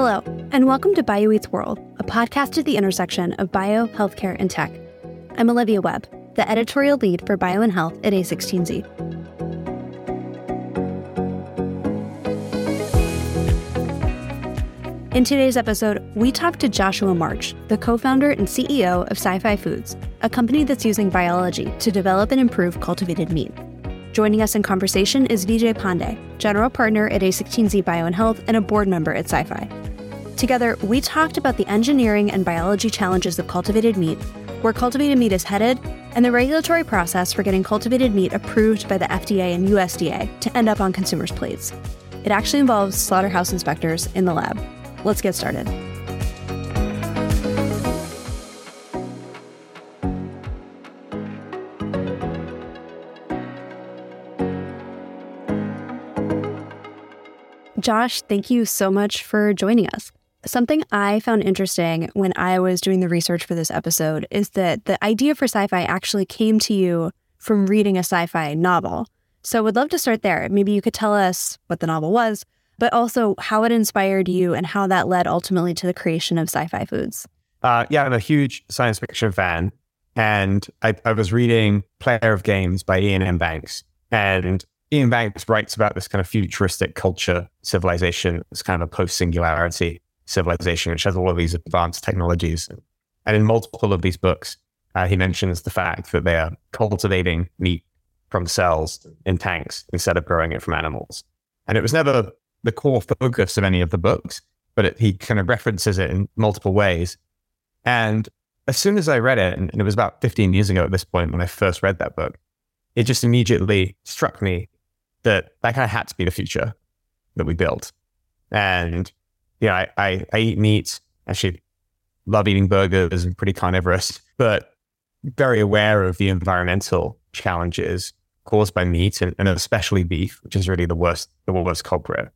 Hello, and welcome to Bio Eats World, a podcast at the intersection of bio, healthcare, and tech. I'm Olivia Webb, the editorial lead for Bio and Health at A16Z. In today's episode, we talk to Joshua March, the co founder and CEO of SciFi Foods, a company that's using biology to develop and improve cultivated meat. Joining us in conversation is Vijay Pande, general partner at A16Z Bio and Health and a board member at SciFi. Together, we talked about the engineering and biology challenges of cultivated meat, where cultivated meat is headed, and the regulatory process for getting cultivated meat approved by the FDA and USDA to end up on consumers' plates. It actually involves slaughterhouse inspectors in the lab. Let's get started. Josh, thank you so much for joining us. Something I found interesting when I was doing the research for this episode is that the idea for SciFi actually came to you from reading a sci fi novel. So, I would love to start there. Maybe you could tell us what the novel was, but also how it inspired you and how that led ultimately to the creation of SciFi Foods. Uh, yeah, I'm a huge science fiction fan. And I, I was reading Player of Games by Iain M. Banks. And Iain Banks writes about this kind of futuristic culture civilization, this kind of a post singularity civilization, which has all of these advanced technologies. And in multiple of these books, uh, he mentions the fact that they are cultivating meat from cells in tanks instead of growing it from animals. And it was never the core focus of any of the books, but it, he kind of references it in multiple ways. And as soon as I read it, and it was about 15 years ago at this point when I first read that book, it just immediately struck me that that kind of had to be the future that we built. And yeah, I, I, I eat meat. Actually, love eating burgers and pretty carnivorous, but very aware of the environmental challenges caused by meat and, and especially beef, which is really the worst, the worst culprit.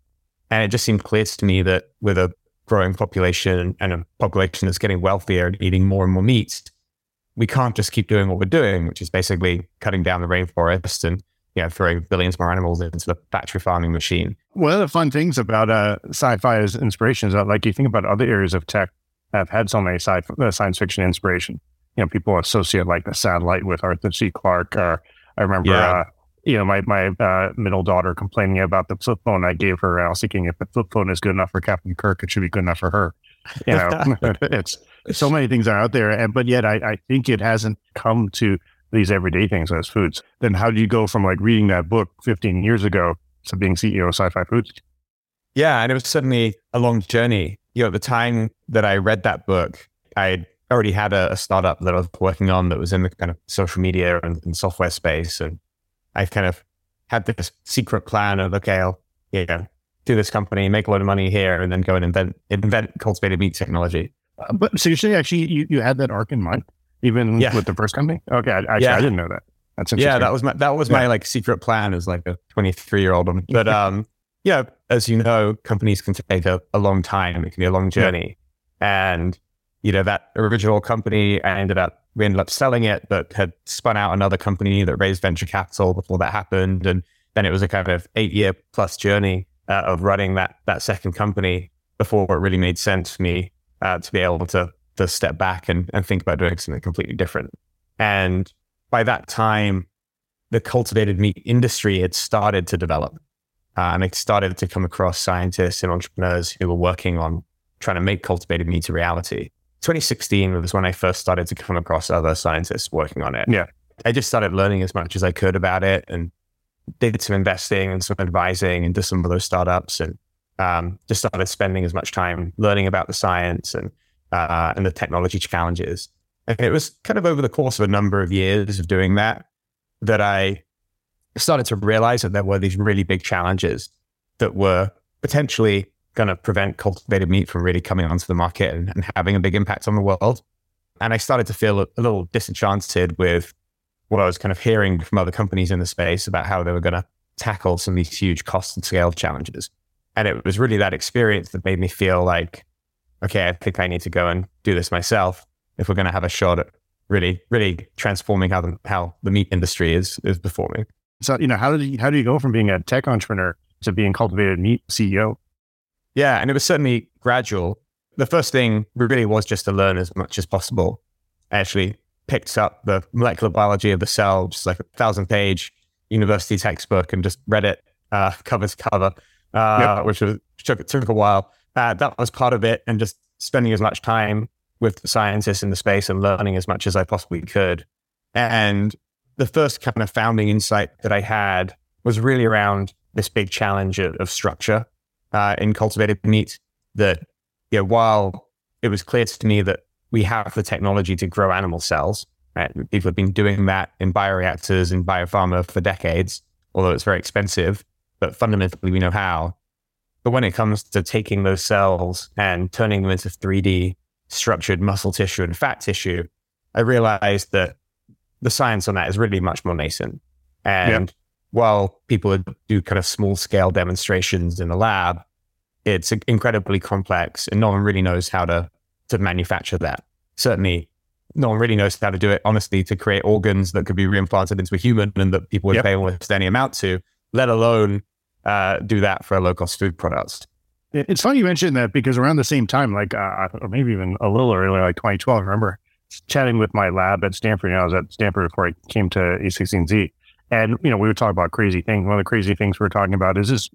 And it just seemed clear to me that with a growing population and a population that's getting wealthier and eating more and more meat, we can't just keep doing what we're doing, which is basically cutting down the rainforest and you know, throwing billions more animals into the factory farming machine. One of the fun things about uh, sci-fi as inspiration is that, like, you think about other areas of tech that have had so many sci- uh, science fiction inspiration. You know, people associate like the satellite with Arthur C. Clarke. Or I remember yeah. uh, you know, my my uh, middle daughter complaining about the flip phone I gave her. I was thinking if the flip phone is good enough for Captain Kirk, it should be good enough for her. You know, it's so many things are out there, and but yet I, I think it hasn't come to these everyday things as foods. Then how do you go from like reading that book 15 years ago to being CEO of SciFi Foods? Yeah, and it was certainly a long journey. You know, at the time that I read that book, I already had a, a startup that I was working on that was in the kind of social media and, and software space, and I kind of had this secret plan of okay, I'll you know, do this company, make a lot of money here, and then go and invent invent cultivated meat technology. Uh, but so you're saying actually you, you had that arc in mind, even yeah. with the first company? Okay, I, actually yeah. I didn't know that. That's yeah, that was my that was yeah. my like secret plan as like a 23 year old. But um, yeah, as you know, companies can take a, a long time. It can be a long journey, and you know that original company I ended up we ended up selling it, but had spun out another company that raised venture capital before that happened. And then it was a kind of eight year plus journey uh, of running that that second company before it really made sense for me uh, to be able to to step back and, and think about doing something completely different. And by that time, the cultivated meat industry had started to develop. Uh, and I started to come across scientists and entrepreneurs who were working on trying to make cultivated meat a reality. 2016 was when I first started to come across other scientists working on it. Yeah. I just started learning as much as I could about it and did some investing and some advising into some of those startups and um, just started spending as much time learning about the science and uh, and the technology challenges. And it was kind of over the course of a number of years of doing that that I started to realize that there were these really big challenges that were potentially going to prevent cultivated meat from really coming onto the market and, and, having a big impact on the world. And I started to feel a, a, little disenchanted with what I was kind of hearing from other companies in the space about how they were going to tackle some of these huge cost and scale challenges. And it was really that experience that made me feel like, okay, I think I need to go and do this myself if we're going to have a shot at really, really transforming how the how the meat industry is is performing. So, you know, how did you, how do you go from being a tech entrepreneur to being cultivated meat CEO? Yeah, and it was certainly gradual. The first thing really was just to learn as much as possible. I actually picked up the molecular biology of the cell, just like a thousand page university textbook, and just read it uh, cover to cover, uh, yep. which was, took, took a while. Uh, that was part of it, and just spending as much time with the scientists in the space and learning as much as I possibly could. And the first kind of founding insight that I had was really around this big challenge of, structure uh, in cultivated meat. That you know, while it was clear to me that we have the technology to grow animal cells, right? People have been doing that in bioreactors and biopharma for decades, although it's very expensive. But fundamentally, we know how. But when it comes to taking those cells and turning them into 3D structured muscle tissue and fat tissue, I realized that the science on that is really much more nascent. And while people do kind of small scale demonstrations in the lab, it's incredibly complex and no one really knows how to, to manufacture that. Certainly, no one really knows how to do it, honestly, to create organs that could be reimplanted into a human and that people would yep. pay almost any amount to, let alone uh, do that for a low cost food product. It's funny you mentioned that because around the same time, like, uh, or maybe even a little earlier, like 2012, I remember chatting with my lab at Stanford. You know, I was at Stanford before I came to A16Z. And, you know, we would talk about crazy things. One of the crazy things we were talking about is this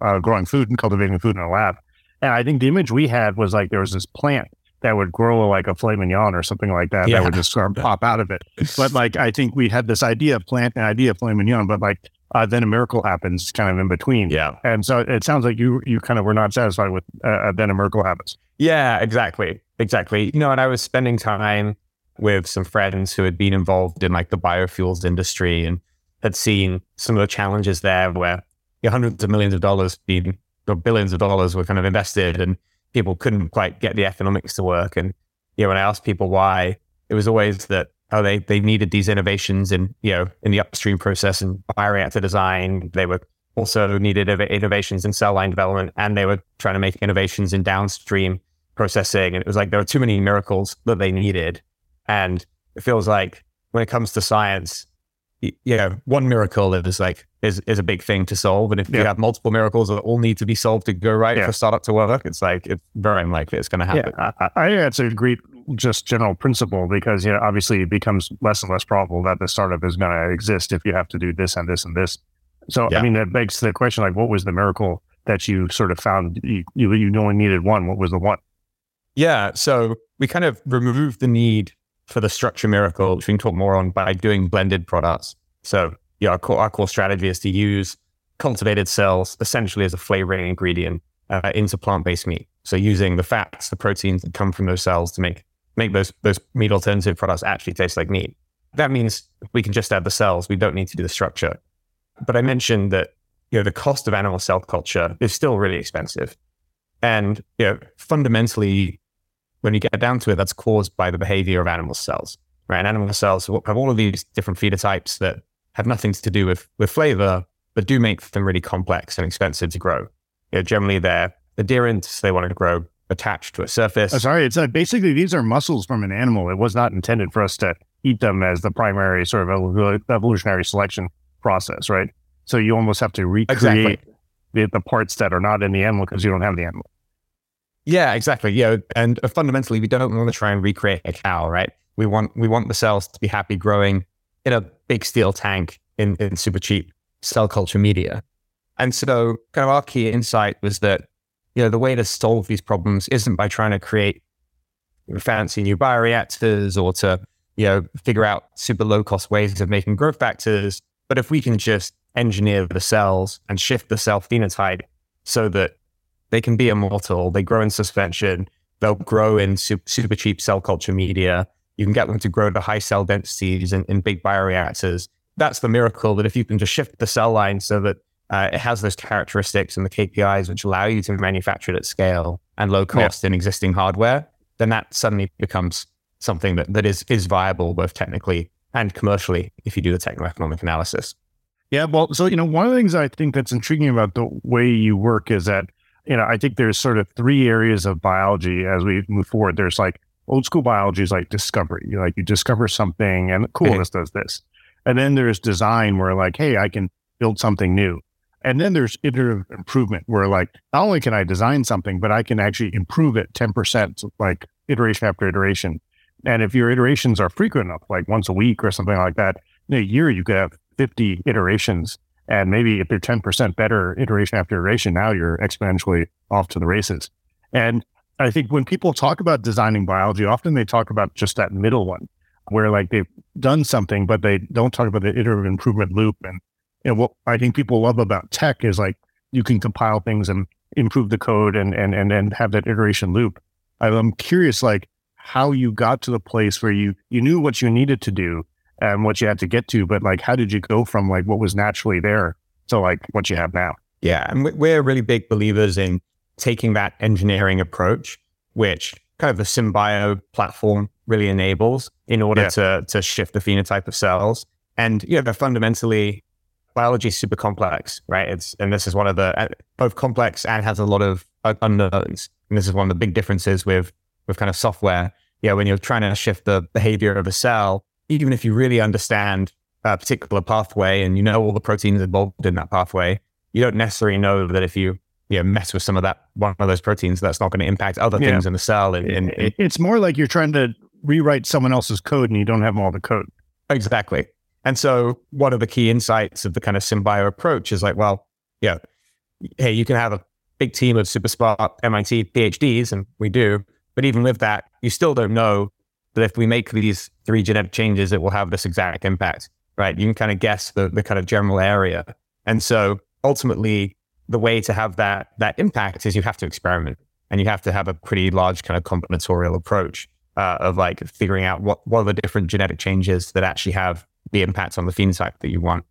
uh, growing food and cultivating food in a lab. And I think the image we had was like there was this plant that would grow like a filet mignon or something like that yeah. that would just sort of pop out of it. But like I think we had this idea of plant and idea of filet mignon, but like uh, then a miracle happens kind of in between. Yeah. And so it sounds like you you kind of were not satisfied with uh, uh, then a miracle happens. Yeah, exactly. Exactly. You know, and I was spending time with some friends who had been involved in like the biofuels industry and had seen some of the challenges there where you know, hundreds of millions of dollars being or billions of dollars were kind of invested and people couldn't quite get the economics to work. And you know, when I asked people why, it was always that oh they they needed these innovations in you know in the upstream process and bioreactor design. They were also needed innovations in cell line development, and they were trying to make innovations in downstream processing. And it was like there were too many miracles that they needed. And it feels like when it comes to science, you know, one miracle is like is is a big thing to solve. And if yeah. you have multiple miracles that all need to be solved to go right yeah. for startup to work, it's like it's very unlikely it's going to happen. Yeah, I, I think that's a great just general principle because you know obviously it becomes less and less probable that the startup is going to exist if you have to do this and this and this. So yeah. I mean that begs the question like what was the miracle that you sort of found you you, you only needed one? What was the one? Yeah, so we kind of removed the need for the structure miracle, which we can talk more on by doing blended products. So yeah, our core, our core strategy is to use cultivated cells essentially as a flavoring ingredient uh, into plant-based meat. So using the fats, the proteins that come from those cells to make make those those meat alternative products actually taste like meat. That means we can just add the cells. We don't need to do the structure. But I mentioned that you know the cost of animal cell culture is still really expensive, and you know fundamentally when you get down to it, that's caused by the behavior of animal cells, right? And animal cells have all of these different phenotypes that have nothing to do with, with flavor, but do make them really complex and expensive to grow. You know, generally, they're adherent, they want to grow attached to a surface. Oh, sorry, it's uh, basically these are muscles from an animal. It was not intended for us to eat them as the primary sort of evolutionary selection process, right? So you almost have to recreate exactly. the, the parts that are not in the animal because you don't have the animal. Yeah, exactly. Yeah, and uh, fundamentally, we don't want to try and recreate a cow, right? We want we want the cells to be happy growing in a big steel tank in, in super cheap cell culture media. And so, kind of our key insight was that you know the way to solve these problems isn't by trying to create fancy new bioreactors or to you know figure out super low cost ways of making growth factors, but if we can just engineer the cells and shift the cell phenotype so that they can be immortal. They grow in suspension. They'll grow in super cheap cell culture media. You can get them to grow to high cell densities in, in big bioreactors. That's the miracle that if you can just shift the cell line so that uh, it has those characteristics and the KPIs which allow you to manufacture it at scale and low cost yeah. in existing hardware, then that suddenly becomes something that, that is, is viable both technically and commercially if you do the techno economic analysis. Yeah, well, so you know, one of the things I think that's intriguing about the way you work is that you know, I think there's sort of three areas of biology as we move forward. There's like old school biology is like discovery. You like you discover something and cool, this does this. And then there's design where like, hey, I can build something new. And then there's iterative improvement where like not only can I design something, but I can actually improve it 10%, like iteration after iteration. And if your iterations are frequent enough, like once a week or something like that, in a year you could have 50 iterations. And maybe if they're 10% better iteration after iteration, now you're exponentially off to the races. And I think when people talk about designing biology, often they talk about just that middle one where like they've done something, but they don't talk about the iterative improvement loop. And, and what I think people love about tech is like you can compile things and improve the code and, and, and, and have that iteration loop. I'm curious, like how you got to the place where you, you knew what you needed to do and what you had to get to, but like, how did you go from like what was naturally there to like what you have now? Yeah. And we're really big believers in taking that engineering approach, which kind of the SynBio platform really enables in order yeah. to, to shift the phenotype of cells. And, you know, they're fundamentally biology is super complex, right? It's, and this is one of the, uh, both complex and has a lot of unknowns. And this is one of the big differences with, with kind of software. Yeah. when you're trying to shift the behavior of a cell, even if you really understand a particular pathway and you know all the proteins involved in that pathway, you don't necessarily know that if you you know, mess with some of that one of those proteins, that's not going to impact other yeah. things in the cell. And, and it, it's more like you're trying to rewrite someone else's code and you don't have all the code. Exactly. And so one of the key insights of the kind of SynBio approach is like, well, yeah, hey, you can have a big team of super smart MIT PhDs, and we do, but even with that, you still don't know that if we make these three genetic changes, it will have this exact impact, right? You can kind of guess the, the kind of general area. And so ultimately, the way to have that that impact is you have to experiment and you have to have a pretty large kind of combinatorial approach uh, of like figuring out what what are the different genetic changes that actually have the impact on the phenotype that you want.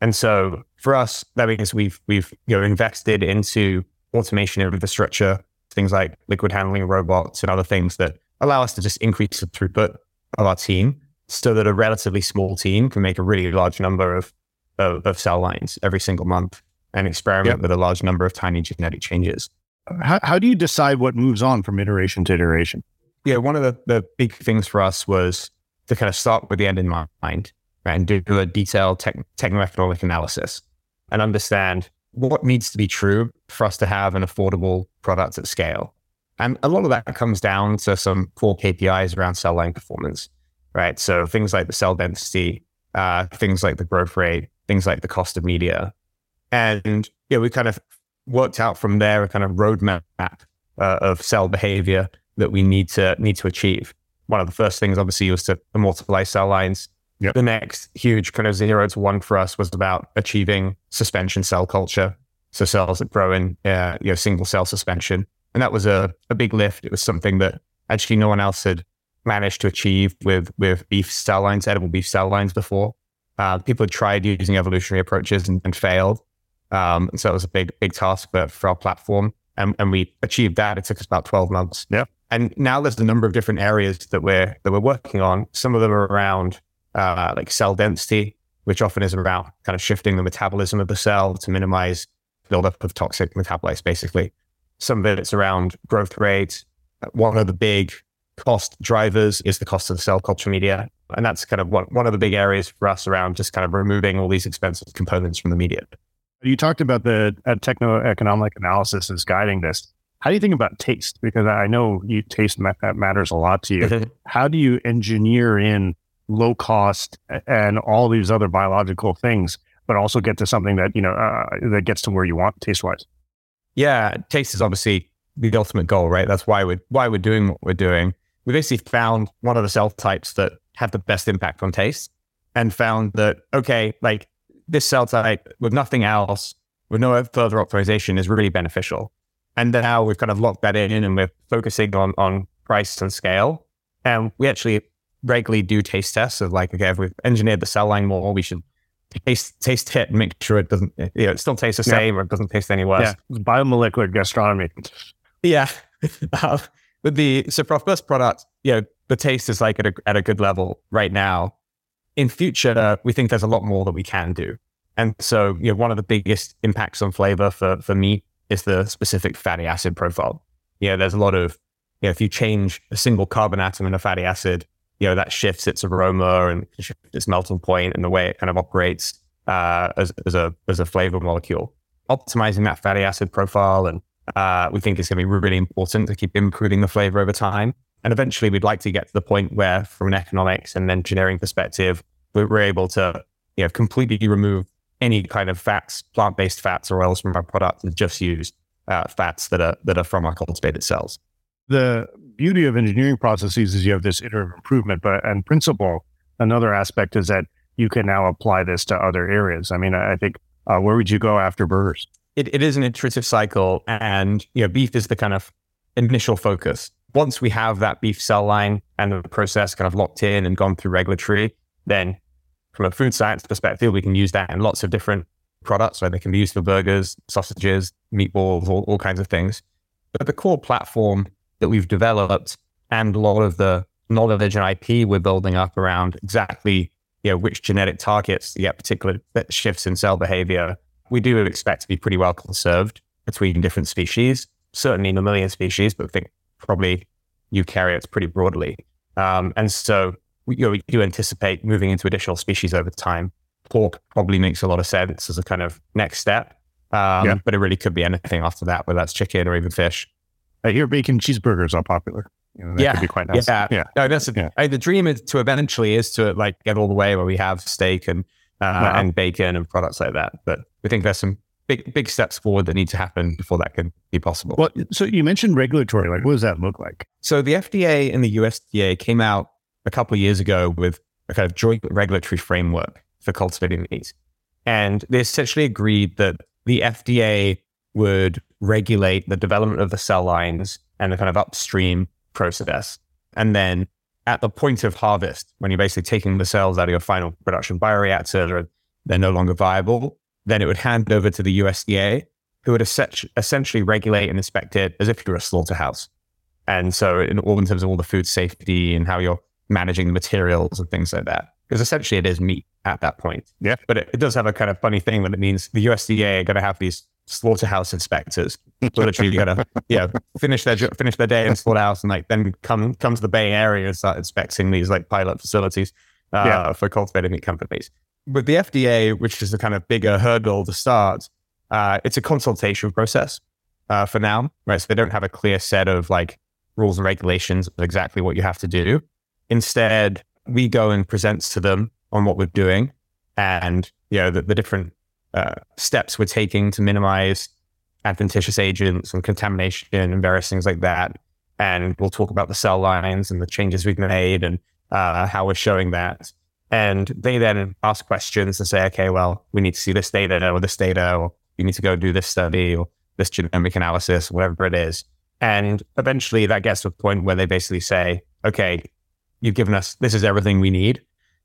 And so for us, that means we've we've you know invested into automation infrastructure, things like liquid handling robots and other things that allow us to just increase the throughput of our team so that a relatively small team can make a really large number of, of, of cell lines every single month and experiment yep. with a large number of tiny genetic changes. How, how do you decide what moves on from iteration to iteration? Yeah, one of the, the big things for us was to kind of start with the end in mind right, and do a detailed tech, techno-economic analysis and understand what needs to be true for us to have an affordable product at scale. And a lot of that comes down to some core KPIs around cell line performance, right? So things like the cell density, uh, things like the growth rate, things like the cost of media, and yeah, we kind of worked out from there a kind of roadmap uh, of cell behavior that we need to need to achieve. One of the first things, obviously, was to multiply cell lines. Yep. The next huge kind of zero to one for us was about achieving suspension cell culture. So cells that grow in uh, you know single cell suspension, and that was a, a big lift. It was something that actually no one else had managed to achieve with with beef cell lines, edible beef cell lines before. Uh, people had tried using evolutionary approaches and, and failed. Um, and so it was a big, big task for, for our platform. And, and we achieved that. It took us about 12 months. Yeah. And now there's a number of different areas that we're that we're working on. Some of them are around uh, like cell density, which often is about kind of shifting the metabolism of the cell to minimize buildup of toxic metabolites, basically. Some of it it's around growth rate. One of the big cost drivers is the cost of the cell culture media. And that's kind of one, one of the big areas for us around just kind of removing all these expensive components from the media. You talked about the uh, techno-economic analysis is guiding this. How do you think about taste? Because I know you taste ma- matters a lot to you. Mm-hmm. How do you engineer in low cost and all these other biological things, but also get to something that you know uh, that gets to where you want taste wise? Yeah, taste is obviously the ultimate goal, right? That's why we're why we're doing what we're doing. We basically found one of the cell types that have the best impact on taste, and found that okay, like this cell type with nothing else, with no further optimization is really beneficial. And then now we've kind of locked that in and we're focusing on, on price and scale. And we actually regularly do taste tests of like, okay, if we've engineered the cell line more, we should taste taste it and make sure it doesn't, you know, it still tastes the yeah. same or it doesn't taste any worse. Yeah, biomolecular gastronomy. Yeah. uh, with the, so for our first product, you know, the taste is like at a, at a good level right now in future, we think there's a lot more that we can do. And so, you know, one of the biggest impacts on flavor for, for meat is the specific fatty acid profile. You know, there's a lot of, you know, if you change a single carbon atom in a fatty acid, you know, that shifts its aroma and its melting point and the way it kind of operates uh, as, as a as a flavor molecule. optimizing that fatty acid profile. And uh, we think it's going to be really important to keep improving the flavor over time. And eventually, we'd like to get to the point where, from an economics and engineering perspective, we're able to you know, completely remove any kind of fats, plant-based fats or oils from our product and just use uh, fats that are that are from our cultivated cells. The beauty of engineering processes is you have this iterative improvement, but and principle. Another aspect is that you can now apply this to other areas. I mean, I think uh, where would you go after burgers? It, it is an iterative cycle, and you know, beef is the kind of initial focus. Once we have that beef cell line and the process kind of locked in and gone through regulatory, then from a food science perspective, we can use that in lots of different products, where they can be used for burgers, sausages, meatballs, all, all kinds of things. But the core platform that we've developed and a lot of the knowledge and IP we're building up around exactly you know, which genetic targets to get particular shifts in cell behavior, we do expect to be pretty well conserved between different species, certainly mammalian species, but I think probably eukaryotes pretty broadly. Um, and so we, you know, we do anticipate moving into additional species over time. Pork probably makes a lot of sense as a kind of next step. Um, yeah. But it really could be anything after that, whether that's chicken or even fish. I hear bacon cheeseburgers are popular. You know, that yeah, could be quite nice. Yeah, yeah. No, that's a, yeah. I, the dream is to eventually is to like get all the way where we have steak and uh, wow. and bacon and products like that. But we think there's some big big steps forward that need to happen before that can be possible. Well, so you mentioned regulatory. Like, what does that look like? So the FDA and the USDA came out a couple of years ago with a kind of joint regulatory framework for cultivating meat. And they essentially agreed that the FDA would regulate the development of the cell lines and the kind of upstream process. And then at the point of harvest, when you're basically taking the cells out of your final production bioreactor, they're no longer viable, then it would hand over to the USDA, who would essentially regulate and inspect it as if you were a slaughterhouse. And so, in all in terms of all the food safety and how you're managing the materials and things like that. Because essentially it is meat at that point. Yeah. But it, it does have a kind of funny thing that it means the USDA are going to have these slaughterhouse inspectors literally going to yeah finish their finish their day in slaughterhouse and like then come come to the Bay Area and start inspecting these like pilot facilities uh, yeah. for cultivated meat companies. With the FDA, which is the kind of bigger hurdle to start, uh, it's a consultation process uh, for now, right? So they don't have a clear set of like rules and regulations of exactly what you have to do. Instead, we go and present to them on what we're doing and you know the, the different uh, steps we're taking to minimize adventitious agents and contamination and various things like that. And we'll talk about the cell lines and the changes we've made and uh, how we're showing that. And they then ask questions and say, okay, well, we need to see this data or this data, or you need to go do this study or this genomic analysis, whatever it is. And eventually that gets to a point where they basically say, okay, you've given us, this is everything we need.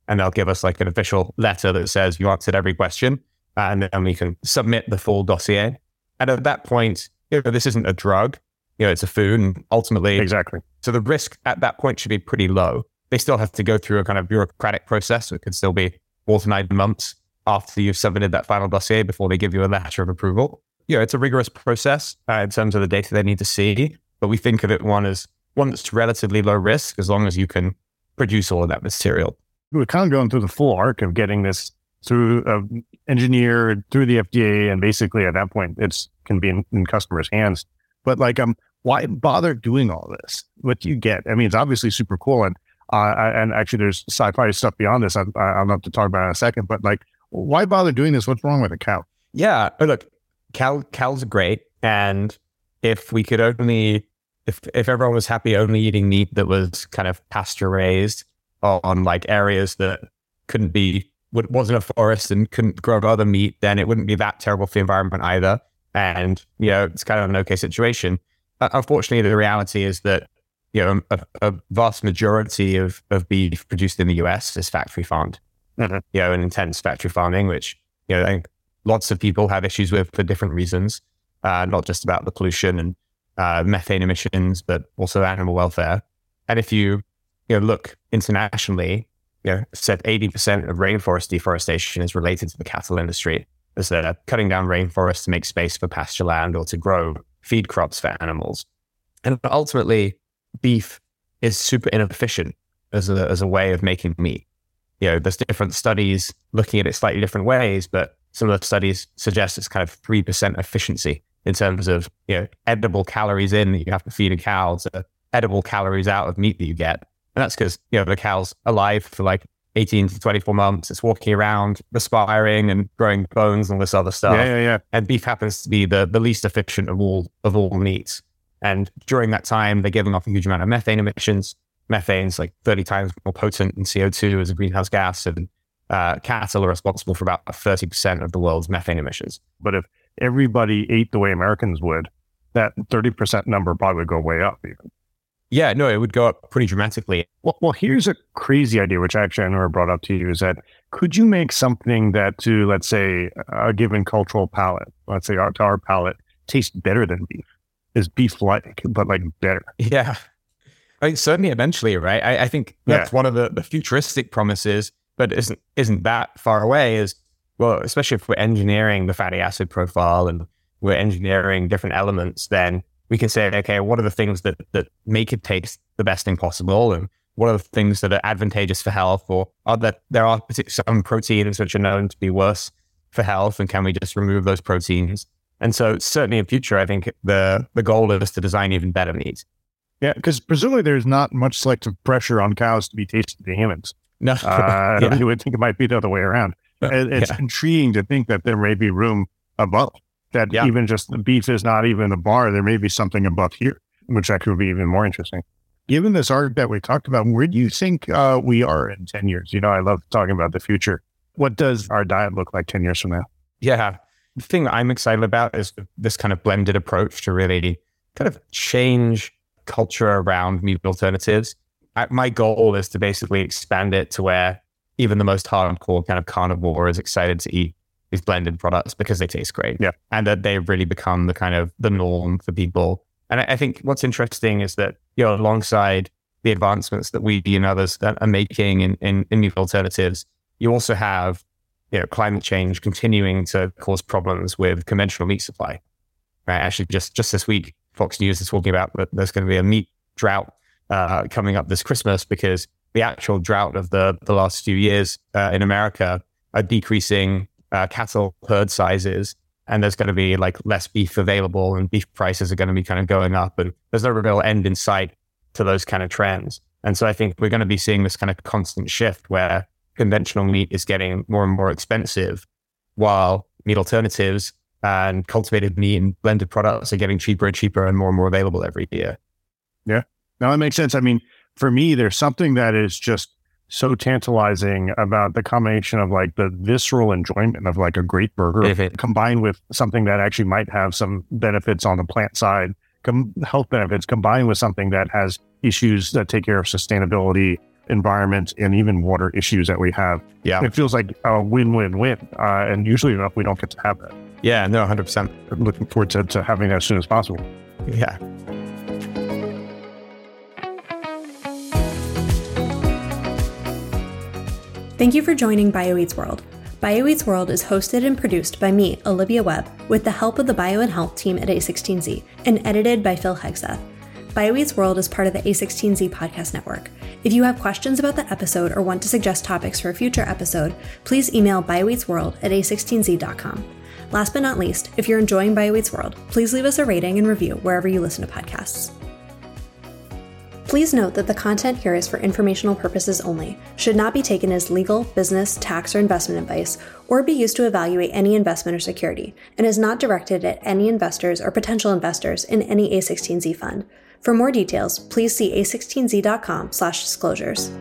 And they'll give us like an official letter that says you answered every question. And then we can submit the full dossier. And at that point, you know, this isn't a drug, you know, it's a food. And ultimately, exactly. So the risk at that point should be pretty low. They still have to go through a kind of bureaucratic process. So it could still be four to nine months after you've submitted that final dossier before they give you a letter of approval. You know, it's a rigorous process uh, in terms of the data they need to see. But we think of it one as one that's relatively low risk as long as you can produce all of that material. We're kind of going through the full arc of getting this through uh, engineered through the FDA, and basically at that point, it's can be in, in customers' hands. But like, um, why bother doing all this? What do you get? I mean, it's obviously super cool, and uh, and actually, there's sci-fi stuff beyond this. I, I'll have to talk about in a second. But like, why bother doing this? What's wrong with a cow? Yeah, look, cow cows are great, and if we could only if if everyone was happy only eating meat that was kind of pasture raised on like areas that couldn't be wasn't a forest and couldn't grow other meat, then it wouldn't be that terrible for the environment either. And you know, it's kind of an okay situation. Uh, unfortunately, the reality is that you know a, a, vast majority of of beef produced in the U.S. is factory farmed. Mm-hmm. You know, an intense factory farming, which you know, I think lots of people have issues with for different reasons, uh, not just about the pollution and uh, methane emissions, but also animal welfare. And if you, you know, look internationally, you know, said 80% of rainforest deforestation is related to the cattle industry as they're cutting down rainforests to make space for pasture land or to grow feed crops for animals. And ultimately, beef is super inefficient as a, as a way of making meat. You know, there's different studies looking at it slightly different ways, but some of the studies suggest it's kind of 3% efficiency in terms of, you know, edible calories in that you have to feed a cow to edible calories out of meat that you get. And that's because, you know, the cow's alive for like 18 to 24 months. It's walking around, respiring and growing bones and all this other stuff. Yeah, yeah, yeah. And beef happens to be the, the least efficient of all of all meats. And during that time, they're giving off a huge amount of methane emissions. Methane's like 30 times more potent than CO2 as a greenhouse gas. And uh, cattle are responsible for about 30% of the world's methane emissions. But if everybody ate the way Americans would, that 30% number probably would go way up even. Yeah, no, it would go up pretty dramatically. Well, well, here's a crazy idea, which actually I never brought up to you, is that could you make something that to, let's say, a given cultural palate, let's say our, to our palate, tastes better than beef? Is beef like, but like better? Yeah. I mean, certainly eventually, right? I, I think that's yeah. one of the, the futuristic promises, but isn't isn't that far away, is well, especially if we're engineering the fatty acid profile and we're engineering different elements, then we can say, okay, what are the things that, that make it taste the best thing possible? And what are the things that are advantageous for health? Or are there, there are some proteins which are known to be worse for health? And can we just remove those proteins? And so certainly in future, I think the, the goal is to design even better meat. Yeah, because presumably there's not much selective pressure on cows to be tasted to humans. No, uh, yeah. you would think it might be the other way around. It's yeah. intriguing to think that there may be room above that yeah. even just the beef is not even a bar. There may be something above here, which actually would be even more interesting. Given this arc that we talked about, where do you think uh, we are in 10 years? You know, I love talking about the future. What does our diet look like 10 years from now? Yeah. The thing I'm excited about is this kind of blended approach to really kind of change culture around meat alternatives. I, my goal is to basically expand it to where even the most hardcore kind of carnivore is excited to eat these blended products because they taste great. Yeah. And that they've really become the kind of the norm for people. And I, I think what's interesting is that, you know, alongside the advancements that we and others that are making in, in, in new alternatives, you also have, you know, climate change continuing to cause problems with conventional meat supply. Right. Actually, just just this week, Fox News is talking about that there's going to be a meat drought uh, coming up this Christmas because the actual drought of the the last few years uh, in America are decreasing uh, cattle herd sizes and there's going to be like less beef available and beef prices are going to be kind of going up and there's no real end in sight to those kind of trends. And so I think we're going to be seeing this kind of constant shift where conventional meat is getting more and more expensive while meat alternatives and cultivated meat and blended products are getting cheaper and cheaper and more and more available every year. Yeah. Now that makes sense. I mean, for me, there's something that is just so tantalizing about the combination of like the visceral enjoyment of like a great burger if it combined with something that actually might have some benefits on the plant side, com- health benefits combined with something that has issues that take care of sustainability, environment, and even water issues that we have. Yeah. It feels like a win win win. Uh, and usually enough, we don't get to have that. Yeah, no, 100%. I'm looking forward to, to having that as soon as possible. Yeah. Thank you for joining BioEats World. BioEats World is hosted and produced by me, Olivia Webb, with the help of the Bio and Health team at A16Z, and edited by Phil Hegseth. BioEats World is part of the A16Z podcast network. If you have questions about the episode or want to suggest topics for a future episode, please email bioeatsworld at a16z.com. Last but not least, if you're enjoying BioEats World, please leave us a rating and review wherever you listen to podcasts. Please note that the content here is for informational purposes only, should not be taken as legal, business, tax, or investment advice, or be used to evaluate any investment or security, and is not directed at any investors or potential investors in any A16Z fund. For more details, please see a16z.com/disclosures.